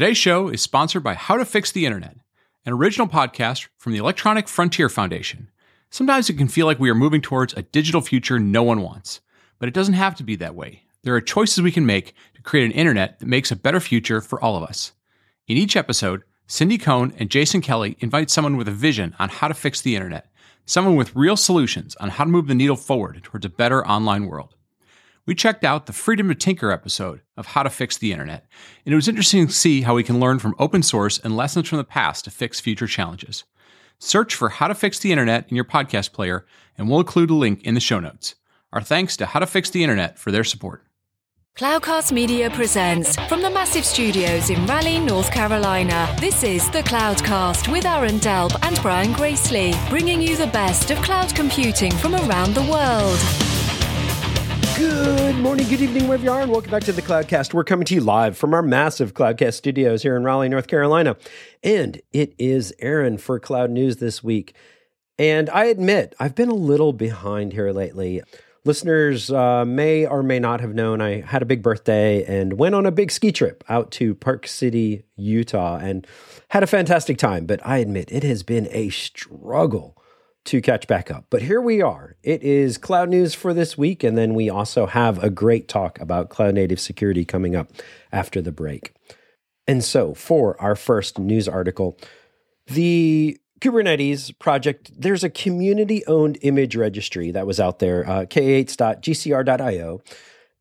Today's show is sponsored by How to Fix the Internet, an original podcast from the Electronic Frontier Foundation. Sometimes it can feel like we are moving towards a digital future no one wants, but it doesn't have to be that way. There are choices we can make to create an internet that makes a better future for all of us. In each episode, Cindy Cohn and Jason Kelly invite someone with a vision on how to fix the internet, someone with real solutions on how to move the needle forward towards a better online world. We checked out the Freedom to Tinker episode of How to Fix the Internet, and it was interesting to see how we can learn from open source and lessons from the past to fix future challenges. Search for How to Fix the Internet in your podcast player, and we'll include a link in the show notes. Our thanks to How to Fix the Internet for their support. Cloudcast Media presents from the massive studios in Raleigh, North Carolina. This is the Cloudcast with Aaron Delp and Brian Gracely, bringing you the best of cloud computing from around the world. Good morning, good evening, wherever you are, and welcome back to the Cloudcast. We're coming to you live from our massive Cloudcast studios here in Raleigh, North Carolina. And it is Aaron for Cloud News this week. And I admit, I've been a little behind here lately. Listeners uh, may or may not have known I had a big birthday and went on a big ski trip out to Park City, Utah, and had a fantastic time. But I admit, it has been a struggle to catch back up. But here we are. It is cloud news for this week. And then we also have a great talk about cloud native security coming up after the break. And so, for our first news article, the Kubernetes project, there's a community owned image registry that was out there, uh, k8s.gcr.io.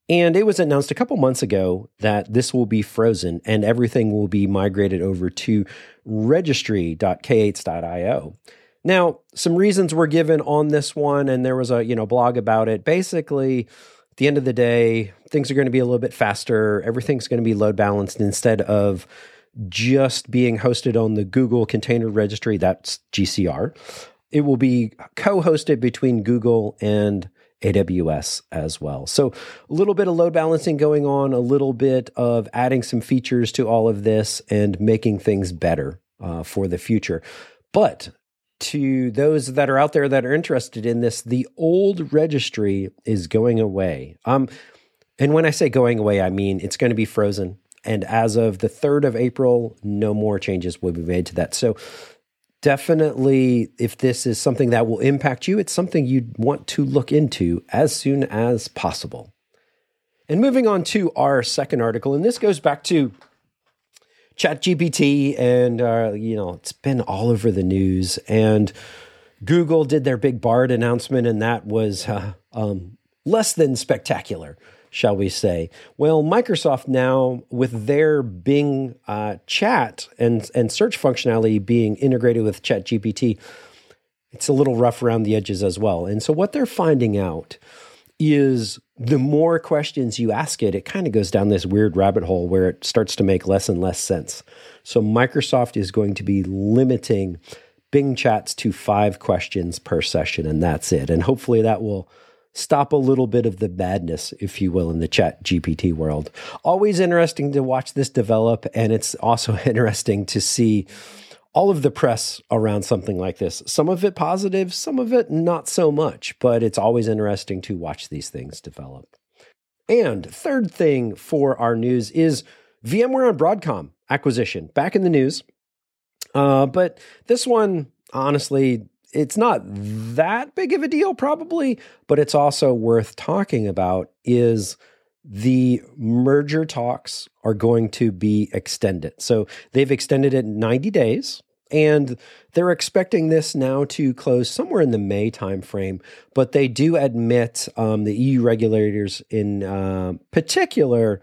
And it was announced a couple months ago that this will be frozen and everything will be migrated over to registry.k8s.io. Now, some reasons were given on this one, and there was a you know blog about it. Basically, at the end of the day, things are going to be a little bit faster. Everything's going to be load balanced instead of just being hosted on the Google Container Registry. That's GCR. It will be co-hosted between Google and AWS as well. So a little bit of load balancing going on, a little bit of adding some features to all of this and making things better uh, for the future. But to those that are out there that are interested in this, the old registry is going away. Um, and when I say going away, I mean it's going to be frozen. And as of the 3rd of April, no more changes will be made to that. So, definitely, if this is something that will impact you, it's something you'd want to look into as soon as possible. And moving on to our second article, and this goes back to ChatGPT, and uh, you know it's been all over the news. And Google did their big Bard announcement, and that was uh, um, less than spectacular, shall we say? Well, Microsoft now, with their Bing uh, chat and and search functionality being integrated with ChatGPT, it's a little rough around the edges as well. And so, what they're finding out is the more questions you ask it, it kind of goes down this weird rabbit hole where it starts to make less and less sense. So Microsoft is going to be limiting Bing chats to five questions per session, and that's it. And hopefully that will stop a little bit of the madness, if you will, in the chat GPT world. Always interesting to watch this develop, and it's also interesting to see all of the press around something like this. Some of it positive, some of it not so much, but it's always interesting to watch these things develop. And third thing for our news is VMware on Broadcom acquisition. Back in the news. Uh, but this one, honestly, it's not that big of a deal, probably, but it's also worth talking about is the merger talks are going to be extended. So they've extended it 90 days and they're expecting this now to close somewhere in the May timeframe. But they do admit um, the EU regulators, in uh, particular,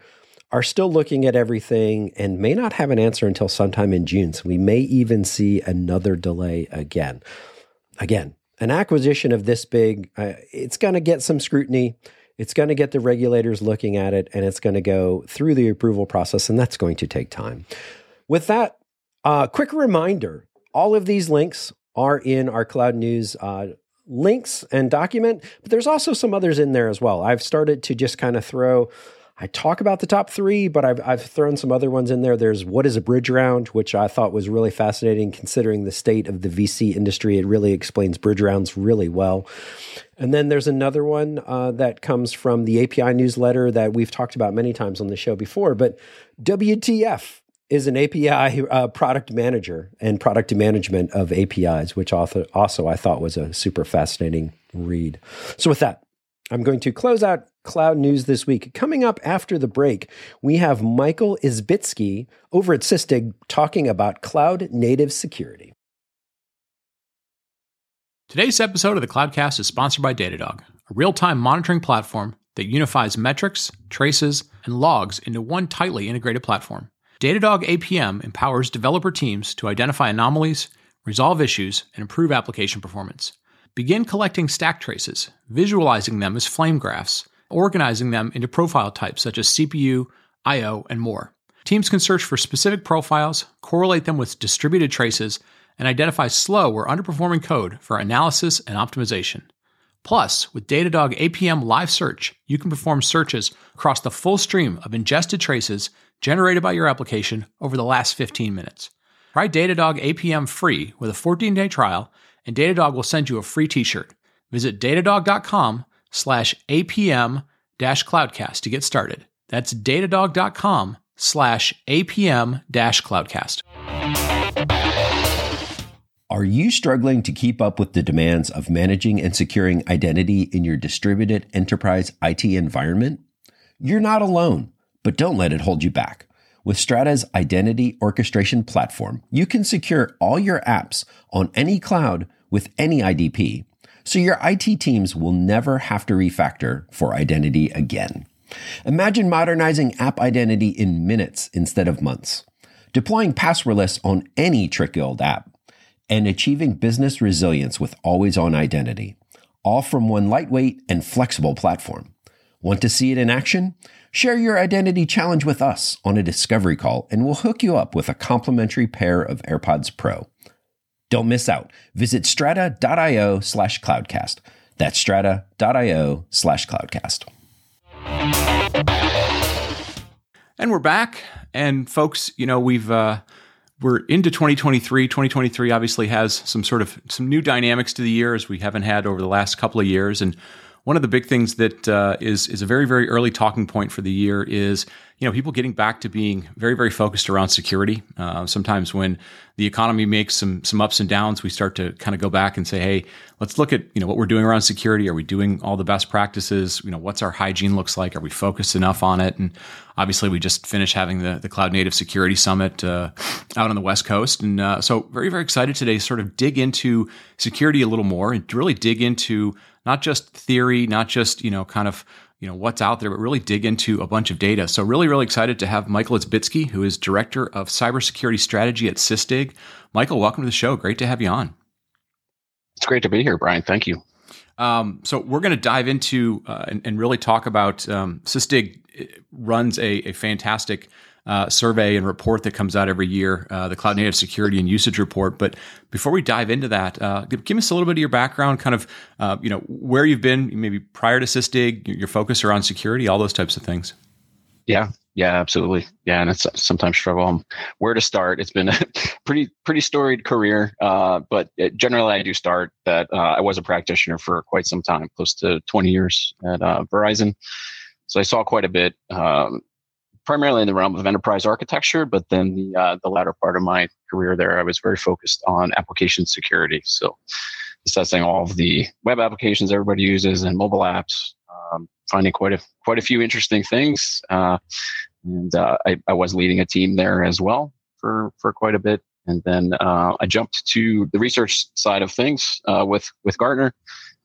are still looking at everything and may not have an answer until sometime in June. So we may even see another delay again. Again, an acquisition of this big, uh, it's going to get some scrutiny. It's going to get the regulators looking at it and it's going to go through the approval process, and that's going to take time. With that, uh, quick reminder all of these links are in our Cloud News uh, links and document, but there's also some others in there as well. I've started to just kind of throw I talk about the top three, but I've, I've thrown some other ones in there. There's What is a Bridge Round, which I thought was really fascinating considering the state of the VC industry. It really explains bridge rounds really well. And then there's another one uh, that comes from the API newsletter that we've talked about many times on the show before. But WTF is an API uh, product manager and product management of APIs, which also, also I thought was a super fascinating read. So, with that, I'm going to close out cloud news this week. Coming up after the break, we have Michael Isbitski over at Sysdig talking about cloud native security. Today's episode of the Cloudcast is sponsored by Datadog, a real time monitoring platform that unifies metrics, traces, and logs into one tightly integrated platform. Datadog APM empowers developer teams to identify anomalies, resolve issues, and improve application performance. Begin collecting stack traces, visualizing them as flame graphs, organizing them into profile types such as CPU, I/O, and more. Teams can search for specific profiles, correlate them with distributed traces, and identify slow or underperforming code for analysis and optimization. Plus, with Datadog APM Live Search, you can perform searches across the full stream of ingested traces generated by your application over the last 15 minutes. Try Datadog APM free with a 14-day trial, and Datadog will send you a free t-shirt. Visit datadog.com slash APM dash cloudcast to get started. That's datadog.com slash APM dash cloudcast. Are you struggling to keep up with the demands of managing and securing identity in your distributed enterprise IT environment? You're not alone but don't let it hold you back. With Strata's identity orchestration platform, you can secure all your apps on any cloud with any IDP, so your IT teams will never have to refactor for identity again. Imagine modernizing app identity in minutes instead of months, deploying passwordless on any tricky old app, and achieving business resilience with always on identity, all from one lightweight and flexible platform. Want to see it in action? Share your identity challenge with us on a discovery call, and we'll hook you up with a complimentary pair of AirPods Pro. Don't miss out. Visit strata.io slash cloudcast. That's strata.io slash cloudcast. And we're back. And folks, you know, we've uh, we're into 2023. 2023 obviously has some sort of some new dynamics to the year as we haven't had over the last couple of years. And one of the big things that uh, is is a very very early talking point for the year is you know people getting back to being very very focused around security. Uh, sometimes when the economy makes some some ups and downs, we start to kind of go back and say, hey, let's look at you know what we're doing around security. Are we doing all the best practices? You know, what's our hygiene looks like? Are we focused enough on it? And obviously, we just finished having the the Cloud Native Security Summit uh, out on the West Coast, and uh, so very very excited today to sort of dig into security a little more and really dig into not just theory, not just, you know, kind of, you know, what's out there, but really dig into a bunch of data. So really, really excited to have Michael Isbitski, who is Director of Cybersecurity Strategy at Sysdig. Michael, welcome to the show. Great to have you on. It's great to be here, Brian. Thank you. Um, so we're going to dive into uh, and, and, really talk about um, Sysdig runs a, a fantastic uh, survey and report that comes out every year, uh, the Cloud Native Security and Usage Report. But before we dive into that, uh, give, us a little bit of your background, kind of, uh, you know, where you've been, maybe prior to Sysdig, your focus around security, all those types of things. Yeah, yeah, absolutely. Yeah, and it's sometimes struggle where to start. It's been a pretty pretty storied career, uh, but it, generally I do start that uh, I was a practitioner for quite some time, close to 20 years at uh, Verizon. So I saw quite a bit. Um, primarily in the realm of enterprise architecture, but then the uh, the latter part of my career there, I was very focused on application security. So assessing all of the web applications everybody uses and mobile apps, um, finding quite a quite a few interesting things. Uh, and uh, I, I, was leading a team there as well for for quite a bit. And then uh, I jumped to the research side of things uh, with with Gartner.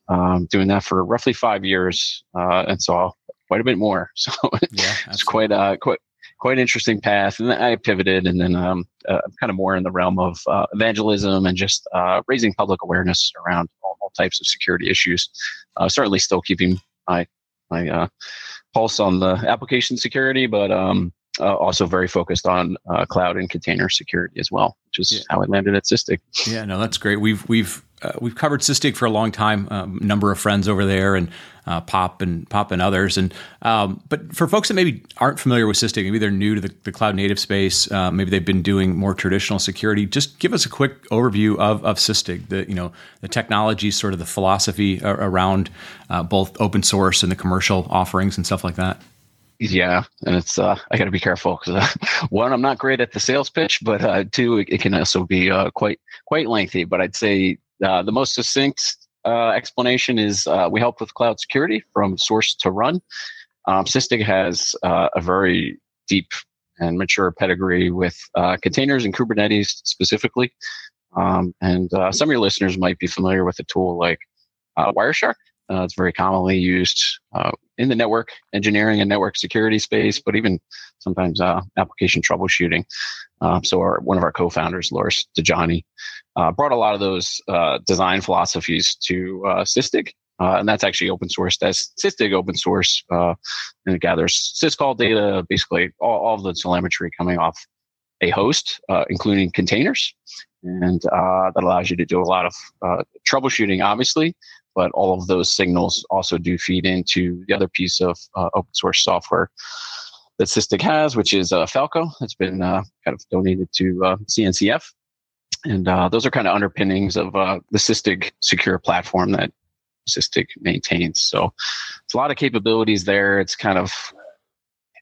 Um, doing that for roughly five years, uh, and saw quite a bit more. So yeah, it's quite uh quite quite interesting path. And then I pivoted, and then um, uh, kind of more in the realm of uh, evangelism and just uh, raising public awareness around all, all types of security issues. Uh, certainly, still keeping my my uh, pulse on the application security, but um, uh, also very focused on uh, cloud and container security as well, which is yeah. how I landed at Sysdig. Yeah, no, that's great. We've we've uh, we've covered Sysdig for a long time. A um, number of friends over there, and uh, Pop and Pop and others. And um, but for folks that maybe aren't familiar with Sysdig, maybe they're new to the, the cloud native space. Uh, maybe they've been doing more traditional security. Just give us a quick overview of of Sysdig. The you know the technology, sort of the philosophy around uh, both open source and the commercial offerings and stuff like that. Yeah, and it's uh, I got to be careful because uh, one, I'm not great at the sales pitch, but uh, two, it, it can also be uh, quite quite lengthy. But I'd say uh, the most succinct uh, explanation is uh, we help with cloud security from source to run. Um, Sysdig has uh, a very deep and mature pedigree with uh, containers and Kubernetes specifically. Um, and uh, some of your listeners might be familiar with a tool like uh, Wireshark. it's very commonly used in the network engineering and network security space, but even sometimes application troubleshooting. Um, so our, one of our co-founders, Loris Degioanni, uh, brought a lot of those uh, design philosophies to uh, Sysdig. Uh, and that's actually open source. That's Sysdig open source, uh, and it gathers syscall data, basically all, all the telemetry coming off a host, uh, including containers, and that allows you to do a lot of troubleshooting, obviously. But all of those signals also do feed into the other piece of open source software that Sysdig has, which is uh, Falco. It's been uh, kind of donated to uh, CNCF. And uh, those are kind of underpinnings of uh, the Sysdig secure platform that Sysdig maintains. So it's a lot of capabilities there. It's kind of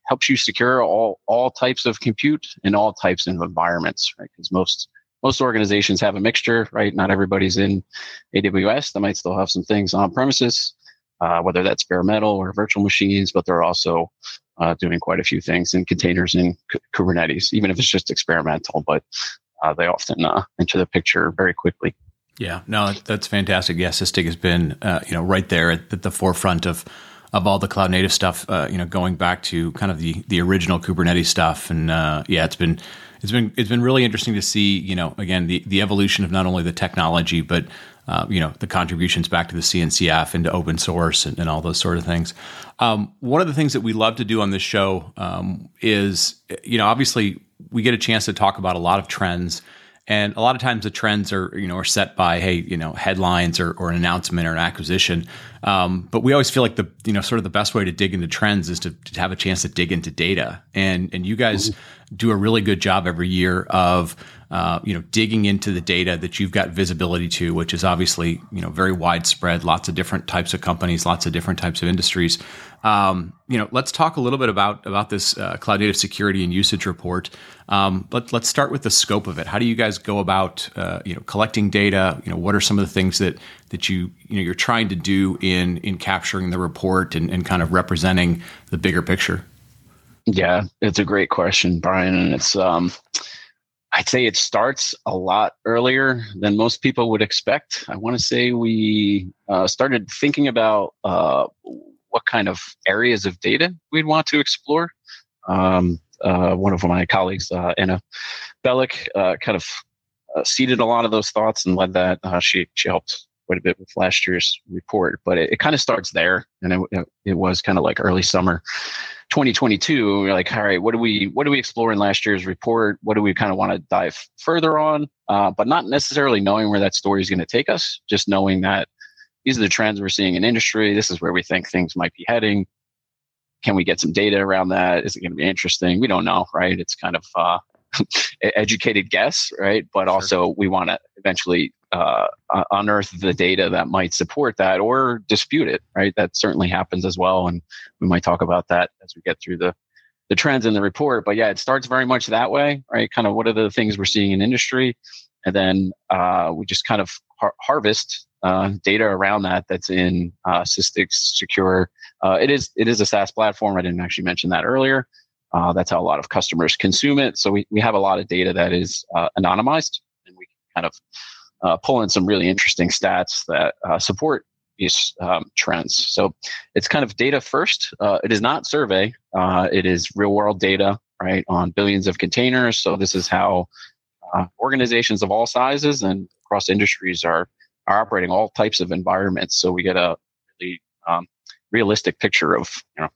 helps you secure all all types of compute in all types of environments, right? Because most most organizations have a mixture, right? Not everybody's in AWS. They might still have some things on premises, uh, whether that's bare metal or virtual machines, but they're also uh, doing quite a few things in containers in Kubernetes, even if it's just experimental. But uh, they often uh, enter the picture very quickly. Yeah, no, that's fantastic. Yeah, Sysdig has been uh, you know right there at the forefront of of all the cloud native stuff. Uh, you know, going back to kind of the the original Kubernetes stuff, and uh, yeah, it's been it's been it's been really interesting to see. You know, again the the evolution of not only the technology but uh, you know the contributions back to the CNCF and to open source and, and all those sort of things. Um, one of the things that we love to do on this show um, is, you know, obviously we get a chance to talk about a lot of trends. And a lot of times the trends are, you know, are set by, hey, you know, headlines or, or an announcement or an acquisition. Um, but we always feel like the, you know, sort of the best way to dig into trends is to, to have a chance to dig into data. And and you guys mm-hmm. do a really good job every year of uh, you know, digging into the data that you've got visibility to, which is obviously, you know, very widespread, lots of different types of companies, lots of different types of industries. Um, you know, let's talk a little bit about about this uh, cloud native security and usage report. Um, let, let's start with the scope of it. How do you guys go about, uh, you know, collecting data? You know, what are some of the things that that you you know you're trying to do in in capturing the report and, and kind of representing the bigger picture? Yeah, it's a great question, Brian, and it's um, I'd say it starts a lot earlier than most people would expect. I want to say we uh, started thinking about uh, what kind of areas of data we'd want to explore. Um, uh, one of my colleagues, uh, Anna Belak, uh, kind of uh, seeded a lot of those thoughts and led that. she she helped quite a bit with last year's report, but it, it kind of starts there, and it, it was kind of like early summer 2022 we're like all right what do we what do we explore in last year's report? What do we kind of want to dive further on? Uh, but not necessarily knowing where that story is going to take us just knowing that these are the trends we're seeing in industry this is where we think things might be heading. Can we get some data around that? Is it going to be interesting? We don't know right? It's kind of uh, educated guess right? But sure. also we want to eventually uh, unearth the data that might support that or dispute it, right? That certainly happens as well. And we might talk about that as we get through the, the trends in the report. But yeah, it starts very much that way, right? Kind of what are the things we're seeing in industry? And then uh, we just kind of har- harvest uh, data around that that's in uh, Secure. Uh, it is it is a SaaS platform. I didn't actually mention that earlier. Uh, that's how a lot of customers consume it. So we, we have a lot of data that is uh, anonymized, and we kind of uh, pull in some really interesting stats that uh, support these um, trends. So it's kind of data first. Uh, it is not survey. Uh, it is real world data, right, on billions of containers. So this is how uh, organizations of all sizes and across industries are are operating all types of environments. So we get a really um, realistic picture of you know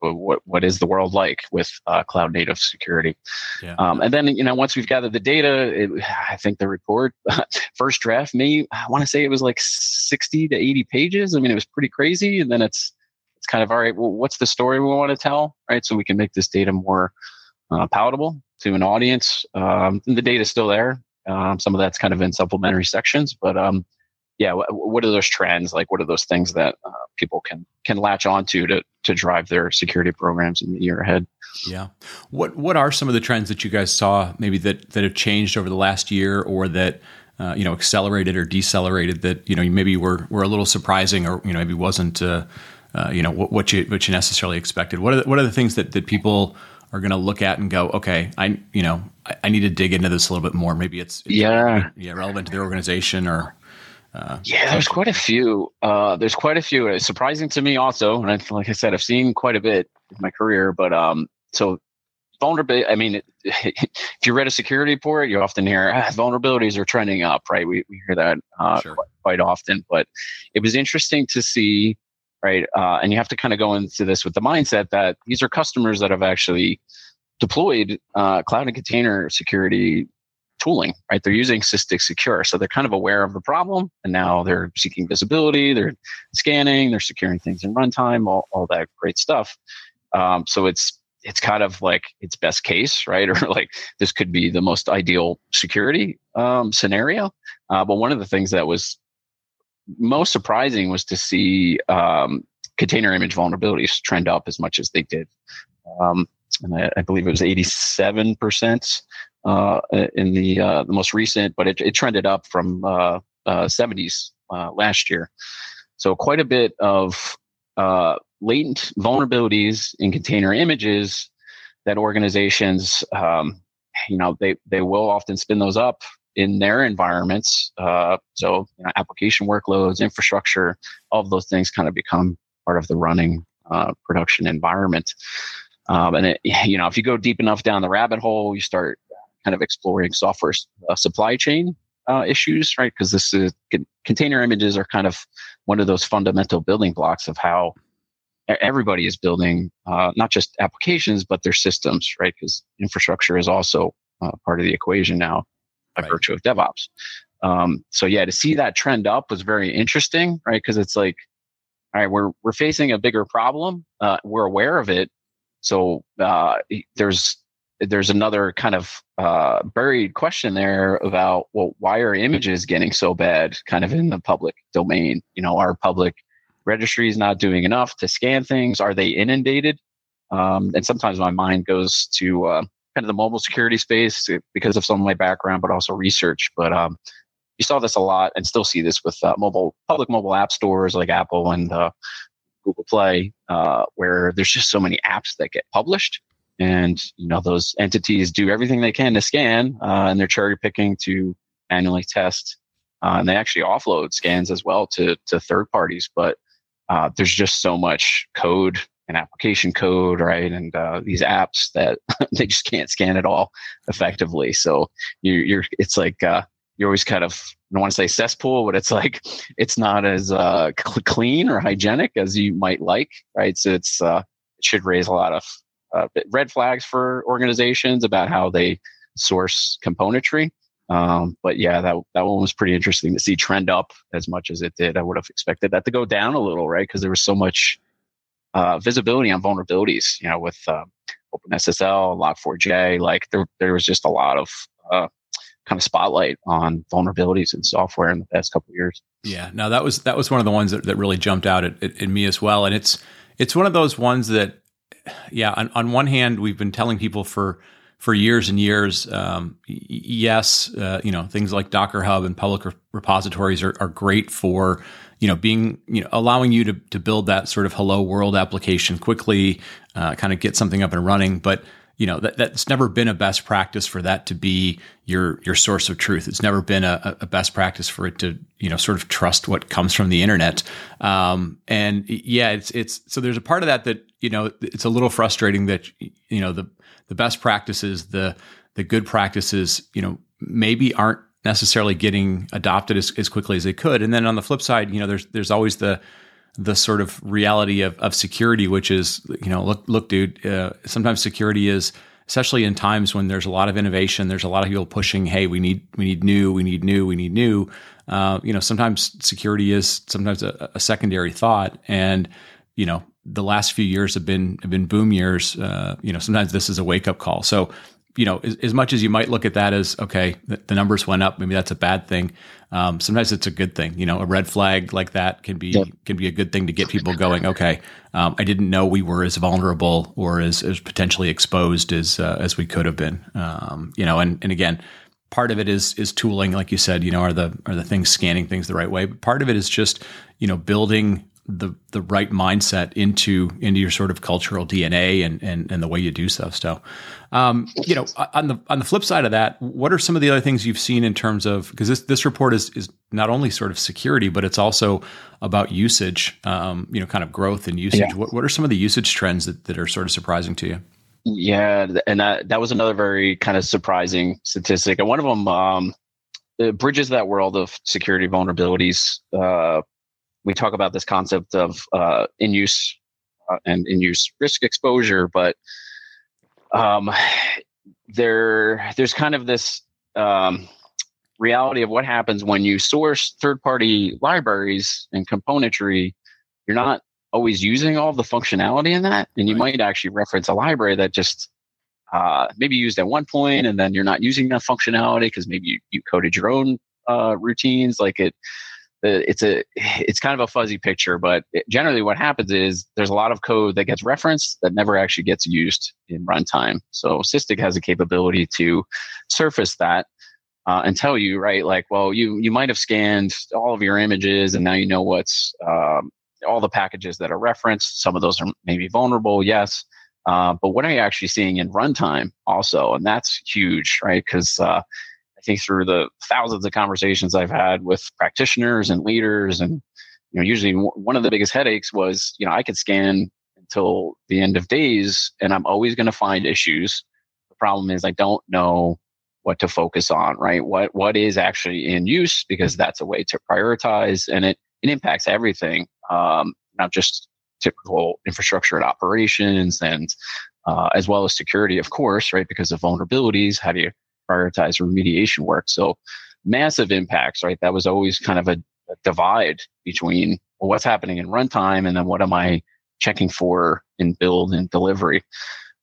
what what is the world like with uh, cloud native security. Yeah. um, and then you know once we've gathered the data it, i think the report first draft me i want to say it was like 60 to 80 pages. I mean it was pretty crazy and then it's it's kind of all right well what's the story we want to tell right? So we can make this data more uh, palatable to an audience. Um, the data is still there. Um, some of that's kind of in supplementary sections but um, yeah, what, what, are those trends? Like, what are those things that uh, people can can latch onto to to drive their security programs in the year ahead? Yeah. What what are some of the trends that you guys saw maybe that that have changed over the last year, or that uh, you know accelerated or decelerated that you know maybe were were a little surprising, or you know maybe wasn't uh, uh, you know what, what you what you necessarily expected? What are the, what are the things that that people are going to look at and go, okay, I you know I, I, need to dig into this a little bit more. Maybe it's, it's yeah yeah relevant to their organization or uh, yeah, there's quite a few. Uh, there's quite a few. It's surprising to me also, and I, like I said, I've seen quite a bit in my career. But um, so vulnerability. I mean, if you read a security report, you often hear ah, vulnerabilities are trending up, right? We we hear that uh, sure. quite, quite, often. But it was interesting to see, right? Uh, and you have to kind of go into this with the mindset that these are customers that have actually deployed uh, cloud and container security tooling, right? They're using Sysdig Secure. So they're kind of aware of the problem and now they're seeking visibility, they're scanning, they're securing things in runtime, all, all that great stuff. Um, so it's it's kind of like its best case, right? Or like this could be the most ideal security um, scenario. Uh, but one of the things that was most surprising was to see um, container image vulnerabilities trend up as much as they did. Um, and I, I, believe it was 87% uh, in the uh, the most recent, but it, it trended up from uh, 70s uh, uh, last year. So quite a bit of uh, latent vulnerabilities in container images that organizations, um, you know, they they will often spin those up in their environments. so you know, application workloads, infrastructure, all of those things kind of become part of the running production environment. Um, and it, you know, if you go deep enough down the rabbit hole, you start kind of exploring software uh, supply chain uh, issues, right? Because this is container images are kind of one of those fundamental building blocks of how everybody is building uh, not just applications but their systems, right? Because infrastructure is also uh, part of the equation now by right. virtue of DevOps. Um, so yeah, to see that trend up was very interesting, right? Because it's like, all right, we're we're facing a bigger problem. Uh, we're aware of it. So uh, there's there's another kind of uh, buried question there about well why are images getting so bad kind of in the public domain? You know our public registries not doing enough to scan things? Are they inundated? Um, and sometimes my mind goes to uh, kind of the mobile security space because of some of my background but also research. But um, you saw this a lot and still see this with uh, mobile public mobile app stores like apple and uh, google play uh, where there's just so many apps that get published. And you know those entities do everything they can to scan uh, and they're cherry picking to manually test. Uh, and they actually offload scans as well to to third parties. But uh, there's just so much code and application code right? And uh, these apps that they just can't scan it all effectively. So you, you're it's like uh, you're always kind of I don't want to say cesspool, but it's like it's not as uh, cl- clean or hygienic as you might like, right? So it's uh, it should raise a lot of uh, red flags for organizations about how they source componentry. Um, but yeah, that that one was pretty interesting to see trend up as much as it did. I would have expected that to go down a little, right? Because there was so much uh, visibility on vulnerabilities. You know, with uh, OpenSSL, Log4j, like there there was just a lot of uh, kind of spotlight on vulnerabilities in software in the past couple years. Yeah, no, that was that was one of the ones that, that really jumped out at, at, at me as well, and it's it's one of those ones that yeah, on, on one hand, we've been telling people for for years and years, um, yes, uh, you know things like Docker Hub and public re- repositories are, are great for you know being you know allowing you to to build that sort of hello world application quickly, uh, kind of get something up and running, but you know that that's never been a best practice for that to be your your source of truth. It's never been a, a best practice for it to you know sort of trust what comes from the internet. Um, and yeah, it's it's so there's a part of that that you know it's a little frustrating that you know the the best practices the the good practices you know maybe aren't necessarily getting adopted as, as quickly as they could. And then on the flip side, you know there's there's always the the sort of reality of, of security, which is, you know, look, look, dude, uh, sometimes security is, especially in times when there's a lot of innovation, there's a lot of people pushing, hey, we need, we need new, we need new, we need new. Uh, you know, sometimes security is sometimes a, a, secondary thought, and you know, the last few years have been have been boom years. Uh, you know, sometimes this is a wake up call. So you know, as, as, much as you might look at that as okay, the, the numbers went up, maybe that's a bad thing. Um, sometimes it's a good thing. You know, a red flag like that can be can be a good thing to get people going. Okay, um, I didn't know we were as vulnerable or as, as potentially exposed as uh, as we could have been. Um, you know, and and again, part of it is is tooling, like you said. You know, are the are the things scanning things the right way? But part of it is just you know building the the right mindset into into your sort of cultural DNA and and, and the way you do stuff. So, um, you know, on the on the flip side of that, what are some of the other things you've seen in terms of because this this report is is not only sort of security, but it's also about usage. Um, you know, kind of growth and usage. Yeah. What what are some of the usage trends that, that are sort of surprising to you? Yeah, and that that was another very kind of surprising statistic, and one of them um, bridges that world of security vulnerabilities. Uh, we talk about this concept of uh, in use uh, and in use risk exposure, but um, there there's kind of this um, reality of what happens when you source third party libraries and componentry. You're not always using all the functionality in that, and you might actually reference a library that just uh, maybe used at one point, and then you're not using that functionality because maybe you, you coded your own uh, routines. Like it, it's a it's kind of a fuzzy picture but generally what happens is there's a lot of code that gets referenced that never actually gets used in runtime. So sysdig has a capability to surface that uh, and tell you right like well you you might have scanned all of your images and now you know what's um, all the packages that are referenced. Some of those are maybe vulnerable yes uh, but what are you actually seeing in runtime also? And that's huge right? Because uh, I think through the thousands of conversations I've had with practitioners and leaders, and you know, usually one of the biggest headaches was, you know, I could scan until the end of days, and I'm always going to find issues. The problem is I don't know what to focus on, right? What what is actually in use because that's a way to prioritize, and it it impacts everything, um, not just typical infrastructure and operations, and uh, as well as security, of course, right? Because of vulnerabilities, how do you prioritize remediation work. So massive impacts, right? That was always kind of a, a divide between well, what's happening in runtime and then what am I checking for in build and delivery.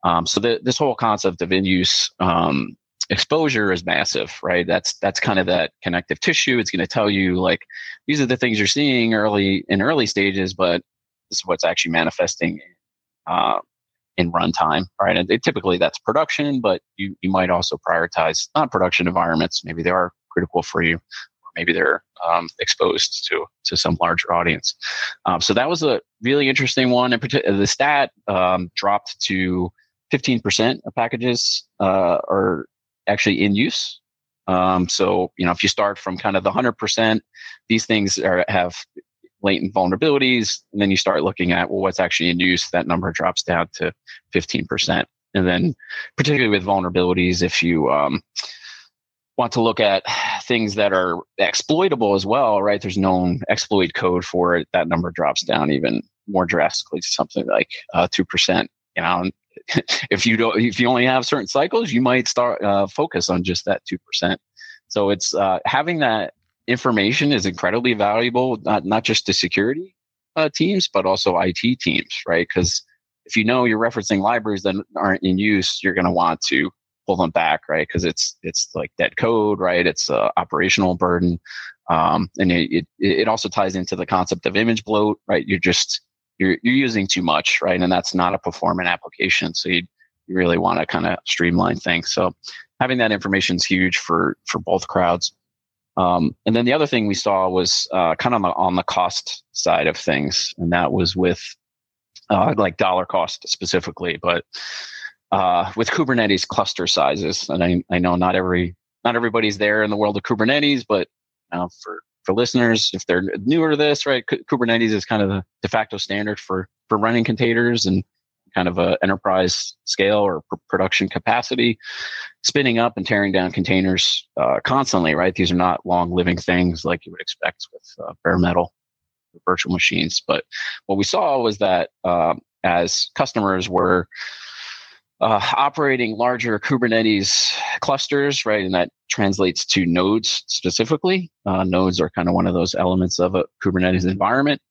Um, so the, this whole concept of in-use um, exposure is massive, right? That's that's kind of that connective tissue. It's going to tell you like these are the things you're seeing early in early stages, but this is what's actually manifesting uh, in runtime, right? And typically that's production, but you, you might also prioritize non-production environments. Maybe they are critical for you, or maybe they're um, exposed to to some larger audience. Um, so that was a really interesting one. In particular, the stat um, dropped to 15% of packages uh, are actually in use. Um, so you know, if you start from kind of the 100%, these things are, have latent vulnerabilities. And then you start looking at, well, what's actually in use? That number drops down to 15%. And then, particularly with vulnerabilities, if you um, want to look at things that are exploitable as well, right? There's known exploit code for it. That number drops down even more drastically to something like uh, 2%. You know, if you don't, if you only have certain cycles, you might start uh, focus on just that 2%. So it's uh, having that information is incredibly valuable, not, not just to security uh, teams, but also IT teams, right? Because if you know you're referencing libraries that aren't in use, you're going to want to pull them back, right? Because it's it's like dead code, right? It's a operational burden, um, and it, it it also ties into the concept of image bloat, right? You're just you're you're using too much, right? And that's not a performant application, so you you really want to kind of streamline things. So having that information is huge for for both crowds. Um, and then the other thing we saw was uh, kind of on the, on the cost side of things, and that was with uh, like dollar cost specifically, but uh, with Kubernetes cluster sizes. And I, I know not every not everybody's there in the world of Kubernetes, but for for listeners, if they're newer to this, right, Kubernetes is kind of the de facto standard for for running containers, and kind of a enterprise scale or pr- production capacity, spinning up and tearing down containers uh, constantly. Right, these are not long living things like you would expect with uh, bare metal virtual machines. But what we saw was that uh, as customers were uh, operating larger Kubernetes clusters, right? And that translates to nodes specifically. Uh, nodes are kind of one of those elements of a Kubernetes environment.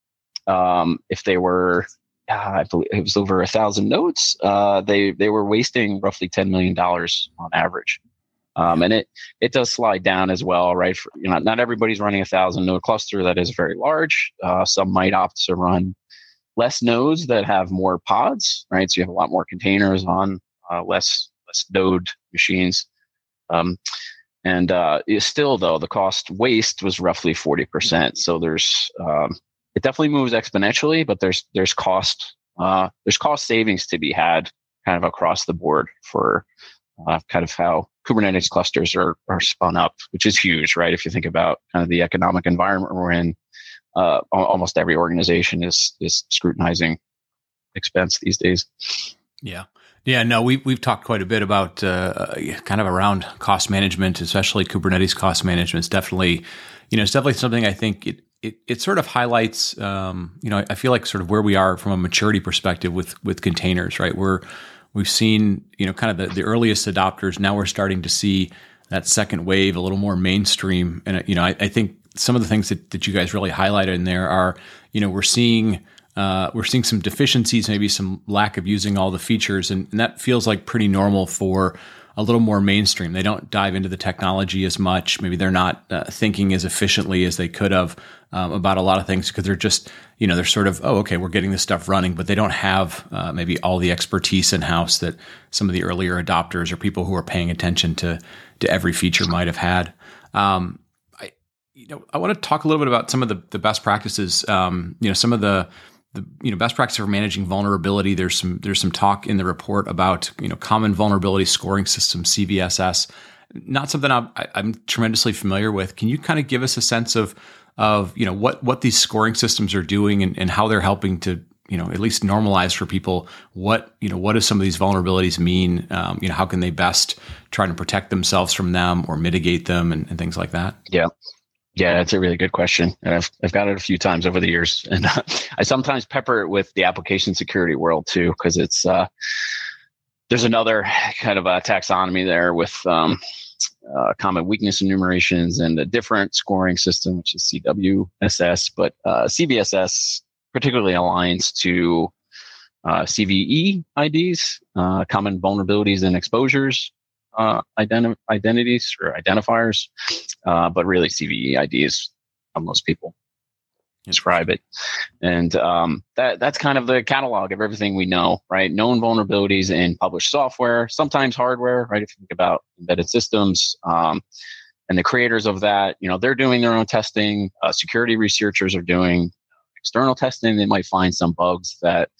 Um, if they were I believe it was over a thousand nodes. Uh, they they were wasting roughly ten million dollars on average, um, and it it does slide down as well, right? For, you know, not everybody's running a thousand node cluster that is very large. Uh, some might opt to run less nodes that have more pods, right? So you have a lot more containers on uh, less less node machines. Um, and uh, still, though, the cost waste was roughly forty percent. So there's um, it definitely moves exponentially, but there's there's cost uh, there's cost savings to be had kind of across the board for uh, kind of how Kubernetes clusters are are spun up, which is huge, right? If you think about kind of the economic environment we're in, uh, almost every organization is is scrutinizing expense these days. Yeah. Yeah, no, we, we've talked quite a bit about uh, kind of around cost management, especially Kubernetes cost management. It's definitely, you know, it's definitely something I think it, it, it sort of highlights, um, you know, I feel like sort of where we are from a maturity perspective with with containers, right? We're we've seen, you know, kind of the, the earliest adopters. Now we're starting to see that second wave a little more mainstream, and you know, I, I think some of the things that, that you guys really highlighted in there are, you know, we're seeing uh, we're seeing some deficiencies, maybe some lack of using all the features, and, and, that feels like pretty normal for a little more mainstream. They don't dive into the technology as much. Maybe they're not uh, thinking as efficiently as they could have um, about a lot of things because they're just, you know, they're sort of, oh, okay, we're getting this stuff running, but they don't have uh, maybe all the expertise in house that some of the earlier adopters or people who are paying attention to to every feature might have had. Um, I, you know, I want to talk a little bit about some of the, the best practices. Um, you know, some of the the you know best practice for managing vulnerability. There's some there's some talk in the report about you know common vulnerability scoring system CVSS. Not something I'm, I'm tremendously familiar with. Can you kind of give us a sense of of you know what what these scoring systems are doing and, and how they're helping to you know at least normalize for people what you know what do some of these vulnerabilities mean um, you know how can they best try to protect themselves from them or mitigate them and, and things like that yeah yeah, that's a really good question, and I've I've got it a few times over the years, and uh, I sometimes pepper it with the application security world too, because it's uh, there's another kind of a taxonomy there with um, uh, common weakness enumerations and a different scoring system, which is CWSS, but uh, CVSS particularly aligns to uh, CVE IDs, uh, common vulnerabilities and exposures, uh, identi- identities or identifiers, uh, but really CVE IDs how most people describe it. And um, that that's kind of the catalog of everything we know, right? Known vulnerabilities in published software, sometimes hardware, right? If you think about embedded systems. Um, and the creators of that, you know, they're doing their own testing. Uh, security researchers are doing external testing. They might find some bugs that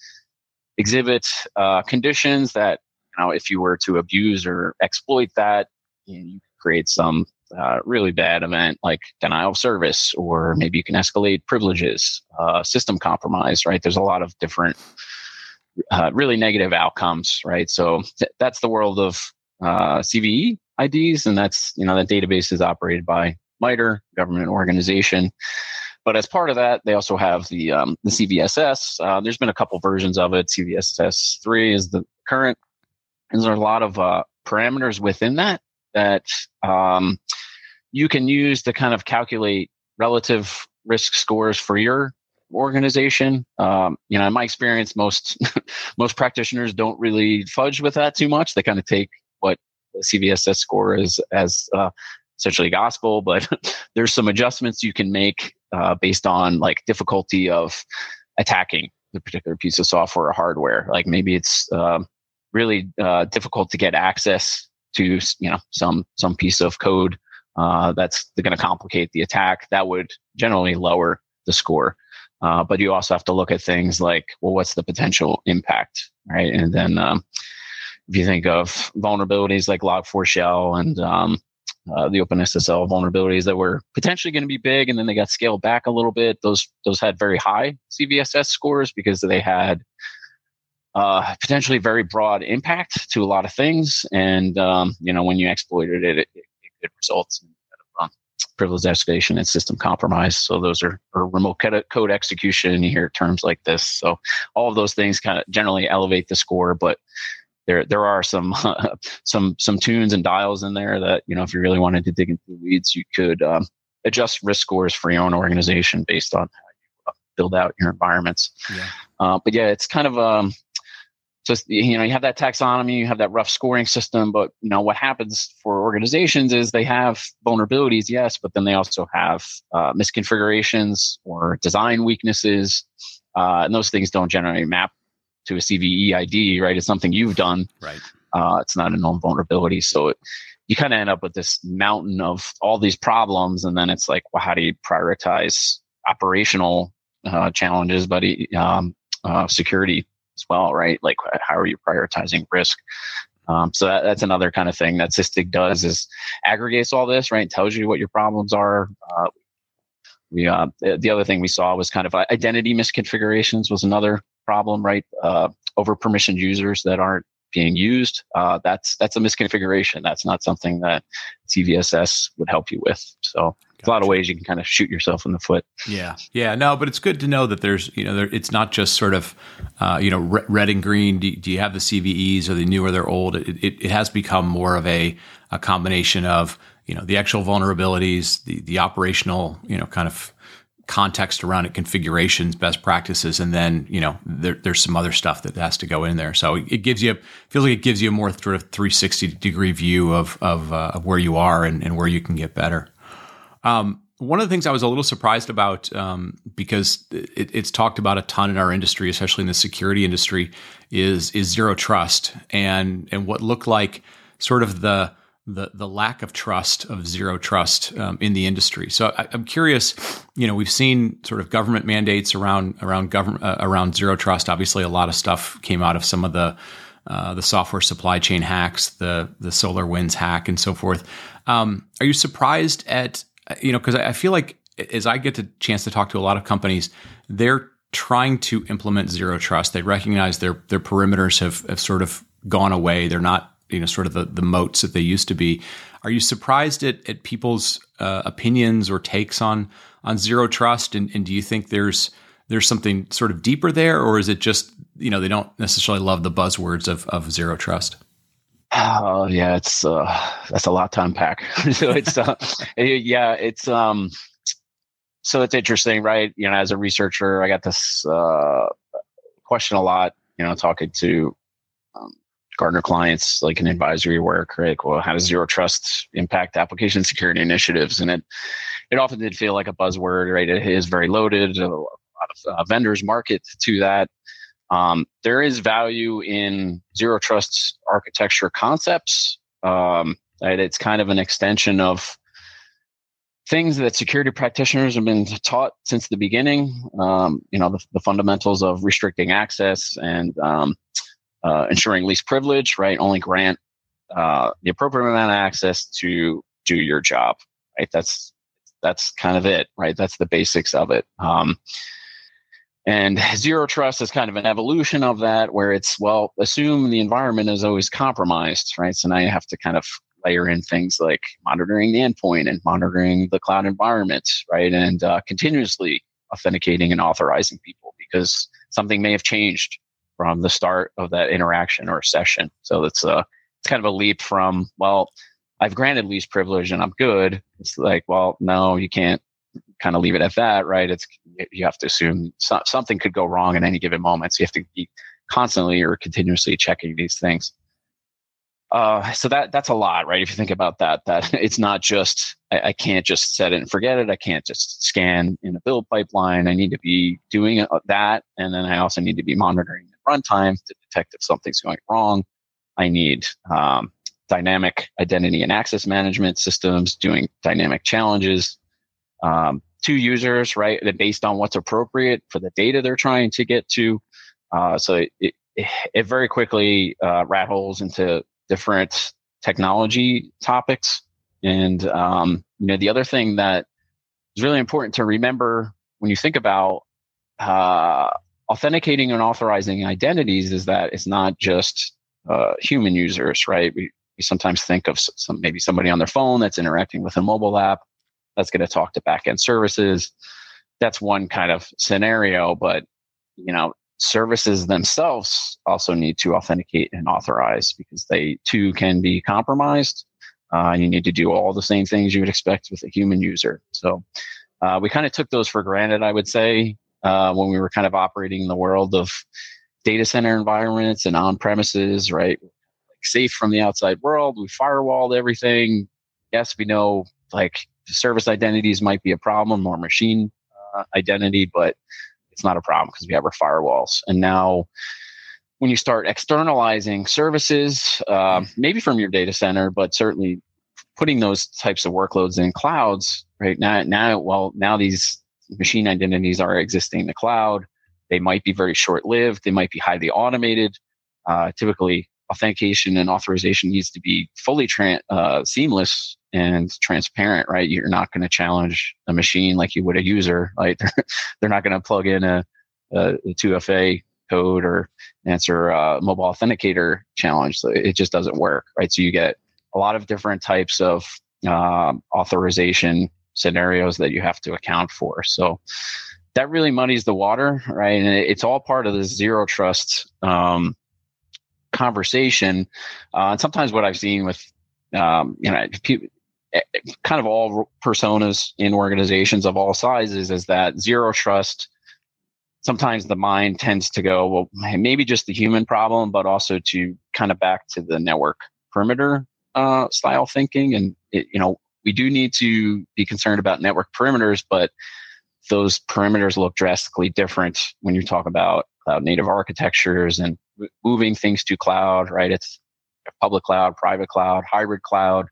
exhibit uh, conditions that know, if you were to abuse or exploit that, you, know, you create some uh, really bad event like denial of service, or maybe you can escalate privileges, uh, system compromise, right? There's a lot of different uh, really negative outcomes, right? So th- that's the world of uh, CVE IDs, and that's, you know, that database is operated by MITRE, government organization. But as part of that, they also have the um, the CVSS. Uh, there's been a couple versions of it. CVSS three is the current and there are a lot of uh, parameters within that that um, you can use to kind of calculate relative risk scores for your organization. Um, you know, in my experience, most most practitioners don't really fudge with that too much. They kind of take what the CVSS score is as uh, essentially gospel, but there's some adjustments you can make uh, based on like difficulty of attacking the particular piece of software or hardware. Like maybe it's um, really uh, difficult to get access to you know some some piece of code uh, that's going to complicate the attack that would generally lower the score uh, but you also have to look at things like well what's the potential impact right and then um, if you think of vulnerabilities like log4shell and um, uh, the OpenSSL vulnerabilities that were potentially going to be big, and then they got scaled back a little bit. Those those had very high CVSS scores because they had uh, potentially very broad impact to a lot of things. And, um, you know, when you exploited it, it, it, it results in um, privilege escalation and system compromise. So those are or remote code execution. You hear terms like this. So all of those things kind of generally elevate the score, but there there are some uh, some some tunes and dials in there that you know if you really wanted to dig into the weeds, you could um, adjust risk scores for your own organization based on how you uh, build out your environments. Yeah. Uh, but yeah, it's kind of um, just you know you have that taxonomy, you have that rough scoring system, but you know what happens for organizations is they have vulnerabilities, yes, but then they also have uh, misconfigurations or design weaknesses, uh, and those things don't generally map to a CVE ID, right? It's something you've done, right? Uh, it's not a known vulnerability, so it, you kind of end up with this mountain of all these problems, and then it's like, well, how do you prioritize operational uh, challenges, but um, uh, security as well, right? Like, how are you prioritizing risk? Um, so that, that's another kind of thing that Sysdig does is aggregates all this, right? Tells you what your problems are. Uh, we uh, the, the, other thing we saw was kind of identity misconfigurations was another problem, right? Uh, over permissioned users that aren't being used. Uh, that's that's a misconfiguration. That's not something that CVSS would help you with. So a lot of ways you can kind of shoot yourself in the foot. Yeah, yeah, no, but it's good to know that there's you know there, it's not just sort of uh, you know red and green. Do, do, you have the CVEs? Are they new or they're old? It, it, it has become more of a a combination of you know the actual vulnerabilities, the the operational you know kind of context around it, configurations, best practices, and then you know there, there's some other stuff that has to go in there. So it gives you feels like it gives you a more sort of 360 degree view of of, uh, of where you are and, and where you can get better. Um, one of the things I was a little surprised about um, because it, it's talked about a ton in our industry, especially in the security industry, is is zero trust and and what looked like sort of the the the lack of trust of zero trust um, in the industry. So I, am curious. You know, we've seen sort of government mandates around around government uh, around zero trust. Obviously, a lot of stuff came out of some of the uh, the software supply chain hacks, the the SolarWinds hack, and so forth. Um, are you surprised at you know, because I feel like as I get the chance to talk to a lot of companies, they're trying to implement zero trust. They recognize their their perimeters have, have sort of gone away. They're not, you know, sort of the, the moats that they used to be. Are you surprised at, at people's uh, opinions or takes on on zero trust? And, and do you think there's there's something sort of deeper there, or is it just you know they don't necessarily love the buzzwords of of zero trust? Oh yeah, it's uh, that's a lot to unpack. so it's uh, yeah, it's um, so it's interesting, right? You know, as a researcher, I got this uh, question a lot. You know, talking to um, Gartner clients, like an advisory work, right? Well, how does zero trust impact application security initiatives? And it it often did feel like a buzzword, right? It is very loaded. A lot of uh, vendors market to that. Um, there is value in zero trust architecture concepts. Um, right? It's kind of an extension of things that security practitioners have been taught since the beginning. Um, you know, the, the, fundamentals of restricting access and um, uh, ensuring least privilege, right? Only grant uh, the appropriate amount of access to do your job, right? That's that's kind of it, right? That's the basics of it. Um, and zero trust is kind of an evolution of that, where it's, well, assume the environment is always compromised, right? So now you have to kind of layer in things like monitoring the endpoint and monitoring the cloud environment, right? And uh, continuously authenticating and authorizing people because something may have changed from the start of that interaction or session. So it's a, it's kind of a leap from, well, I've granted least privilege and I'm good. It's like, well, no, you can't kind of leave it at that, right? It's you have to assume so, something could go wrong at any given moment, so you have to be constantly or continuously checking these things. Uh, so that that's a lot, right? If you think about that, that it's not just I, I, can't just set it and forget it. I can't just scan in a build pipeline. I need to be doing uh, that, and then I also need to be monitoring runtime to detect if something's going wrong. I need um, dynamic identity and access management systems doing dynamic challenges um, to users, right? that Based on what's appropriate for the data they're trying to get to. Uh, so it, it, it, very quickly uh, rat holes into different technology topics. And um, you know, the other thing that is really important to remember when you think about uh, authenticating and authorizing identities is that it's not just uh, human users, right? We, we sometimes think of some maybe somebody on their phone that's interacting with a mobile app that's going to talk to backend services. That's one kind of scenario, but you know, services themselves also need to authenticate and authorize because they too can be compromised. Uh, and you need to do all the same things you would expect with a human user. So uh, we kind of took those for granted, I would say, uh, when we were kind of operating in the world of data center environments and on premises, right? Like safe from the outside world. We firewalled everything. Yes, we know like service identities might be a problem or machine uh, identity, but it's not a problem because we have our firewalls. And now, when you start externalizing services, uh, maybe from your data center, but certainly putting those types of workloads in clouds, right now, now, well, now these machine identities are existing in the cloud. They might be very short lived. They might be highly automated. Uh, typically, authentication and authorization needs to be fully tra- uh, seamless and transparent, right? You're not going to challenge a machine like you would a user. Like they're, they're not going to plug in a, a, a 2FA code or answer a mobile authenticator challenge. It just doesn't work, right? So you get a lot of different types of um, authorization scenarios that you have to account for. So that really muddies the water, right? And it's all part of the zero trust um, conversation. Uh, and sometimes what I've seen with, um, you know, people, eh, kind of all personas in organizations of all sizes is that zero trust sometimes the mind tends to go well maybe just the human problem but also to kind of back to the network perimeter uh, style thinking and it, you know we do need to be concerned about network perimeters but those perimeters look drastically different when you talk about cloud native architectures and moving things to cloud right it's public cloud private cloud hybrid cloud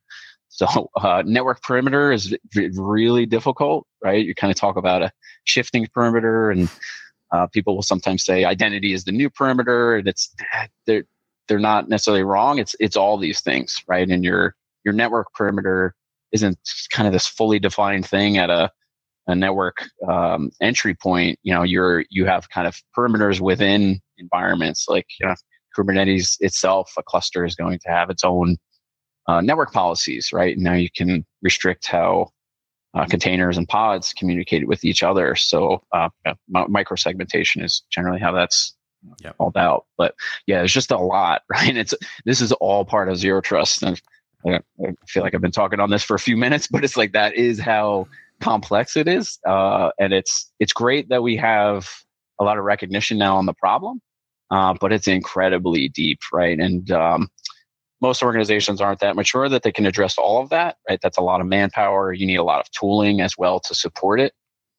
so uh, network perimeter is really difficult right you kind of talk about a shifting perimeter and uh, people will sometimes say identity is the new perimeter, and it's they're they're not necessarily wrong. It's it's all these things, right? And your your network perimeter isn't kind of this fully defined thing at a a network um, entry point. You know, you're you have kind of perimeters within environments like you know, Kubernetes itself. A cluster is going to have its own uh, network policies, right? Now you can restrict how uh, containers and pods communicated with each other. So uh, yeah, micro segmentation is generally how that's yep. all about. But yeah, it's just a lot, right? It's this is all part of zero trust, and I feel like I've been talking on this for a few minutes, but it's like that is how complex it is, uh, and it's it's great that we have a lot of recognition now on the problem, uh, but it's incredibly deep, right? And um, most organizations aren't that mature that they can address all of that, right? That's a lot of manpower. You need a lot of tooling as well to support it.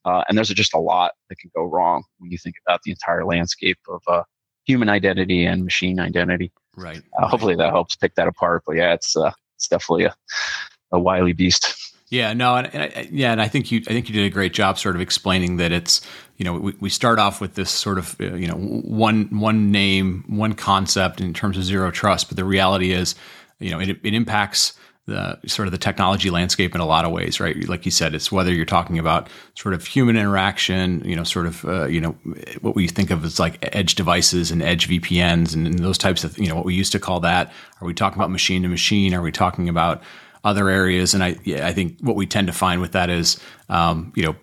Uh, and there's just a lot that can go wrong when you think about the entire landscape of uh, human identity and machine identity. Right. Uh, right. Hopefully that helps pick that apart. But yeah, it's uh, it's definitely a, a wily beast. Yeah, no, and, and, yeah, and I think you, I think you did a great job, sort of explaining that it's, you know, we, we start off with this sort of, uh, you know, one one name, one concept in terms of zero trust, but the reality is, you know, it, it impacts the sort of the technology landscape in a lot of ways, right? Like you said, it's whether you're talking about sort of human interaction, you know, sort of, uh, you know, what we think of as like edge devices and edge VPNs and, and, those types of, you know, what we used to call that. Are we talking about machine to machine? Are we talking about other areas. And I, yeah, I think what we tend to find with that is, um, you know,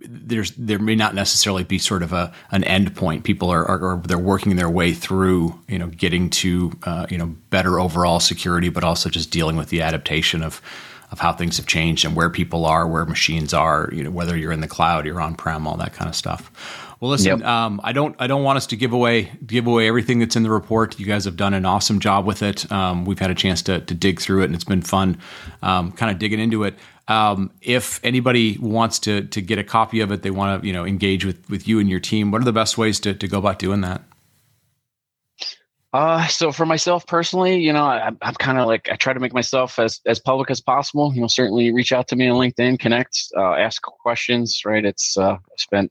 there's there may not necessarily be sort of a an end point. People are, are, are they're working their way through, you know, getting to uh, you know better overall security, but also just dealing with the adaptation of of how things have changed and where people are, where machines are, you know, whether you're in the cloud, you're on prem, all that kind of stuff. Well, listen, yep. um, I don't, I don't want us to give away, give away everything that's in the report. You guys have done an awesome job with it. Um, we've had a chance to, to dig through it, and it's been fun, um, kind of digging into it. Um, if anybody wants to to get a copy of it, they want to, you know, engage with with you and your team. What are the best ways to to go about doing that? Uh, so for myself personally, you know, I, am kind of like I try to make myself as as public as possible. You know, certainly reach out to me on LinkedIn, connect, uh, ask questions. Right, it's uh, I spent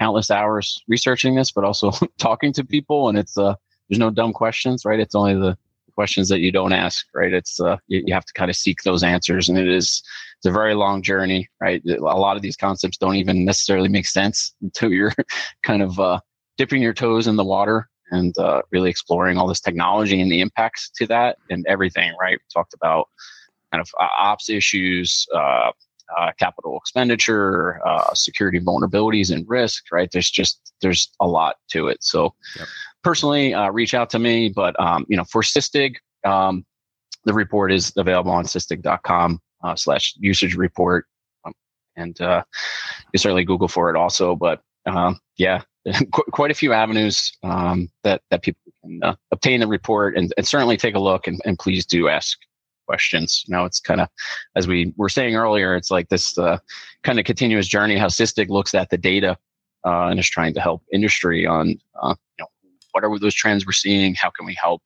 countless hours researching this, but also talking to people. And it's uh, there's no dumb questions, right? It's only the questions that you don't ask, right? It's uh, you, you have to kind of seek those answers, and it is it's a very long journey, right? A lot of these concepts don't even necessarily make sense until you're kind of uh, dipping your toes in the water and uh, really exploring all this technology and the impacts to that and everything, right? We talked about kind of uh, ops issues, uh, uh, capital expenditure, uh, security vulnerabilities and risk, right? There's just, there's a lot to it. So yep. personally, uh, reach out to me, but, um, you know, for Sysdig, um, the report is available on sysdig.com uh, slash usage report. Um, and uh, you certainly Google for it also, but um, yeah, quite a few avenues um, that that people can uh, obtain the report and, and certainly take a look and, and please do ask questions. Know, it's kind of as we were saying earlier, it's like this uh, kind of continuous journey how Sysdig looks at the data uh, and is trying to help industry on uh, you know what are those trends we're seeing, how can we help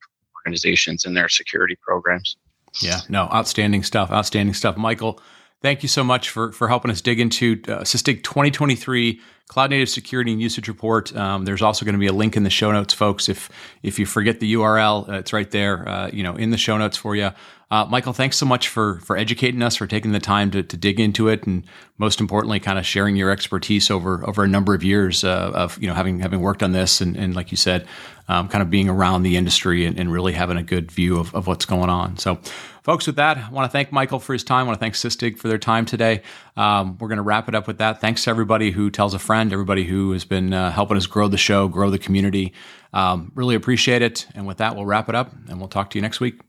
organizations in their security programs. Yeah, no, outstanding stuff. Outstanding stuff, Michael. Thank you so much for for helping us dig into uh, Sysdig 2023 Cloud Native Security and Usage Report. Um, there's also going to be a link in the show notes, folks. If if you forget the URL, uh, it's right there. Uh, you know, in the show notes for you. Uh, Michael, thanks so much for for educating us, for taking the time to, to dig into it, and most importantly, kind of sharing your expertise over over a number of years uh, of you know having having worked on this, and, and like you said, um, kind of being around the industry and, and, really having a good view of, of what's going on. So, folks, with that, I want to thank Michael for his time. I want to thank Sysdig for their time today. Um, we're going to wrap it up with that. Thanks to everybody who tells a friend, everybody who has been uh, helping us grow the show, grow the community. Um, really appreciate it. And with that, we'll wrap it up, and we'll talk to you next week.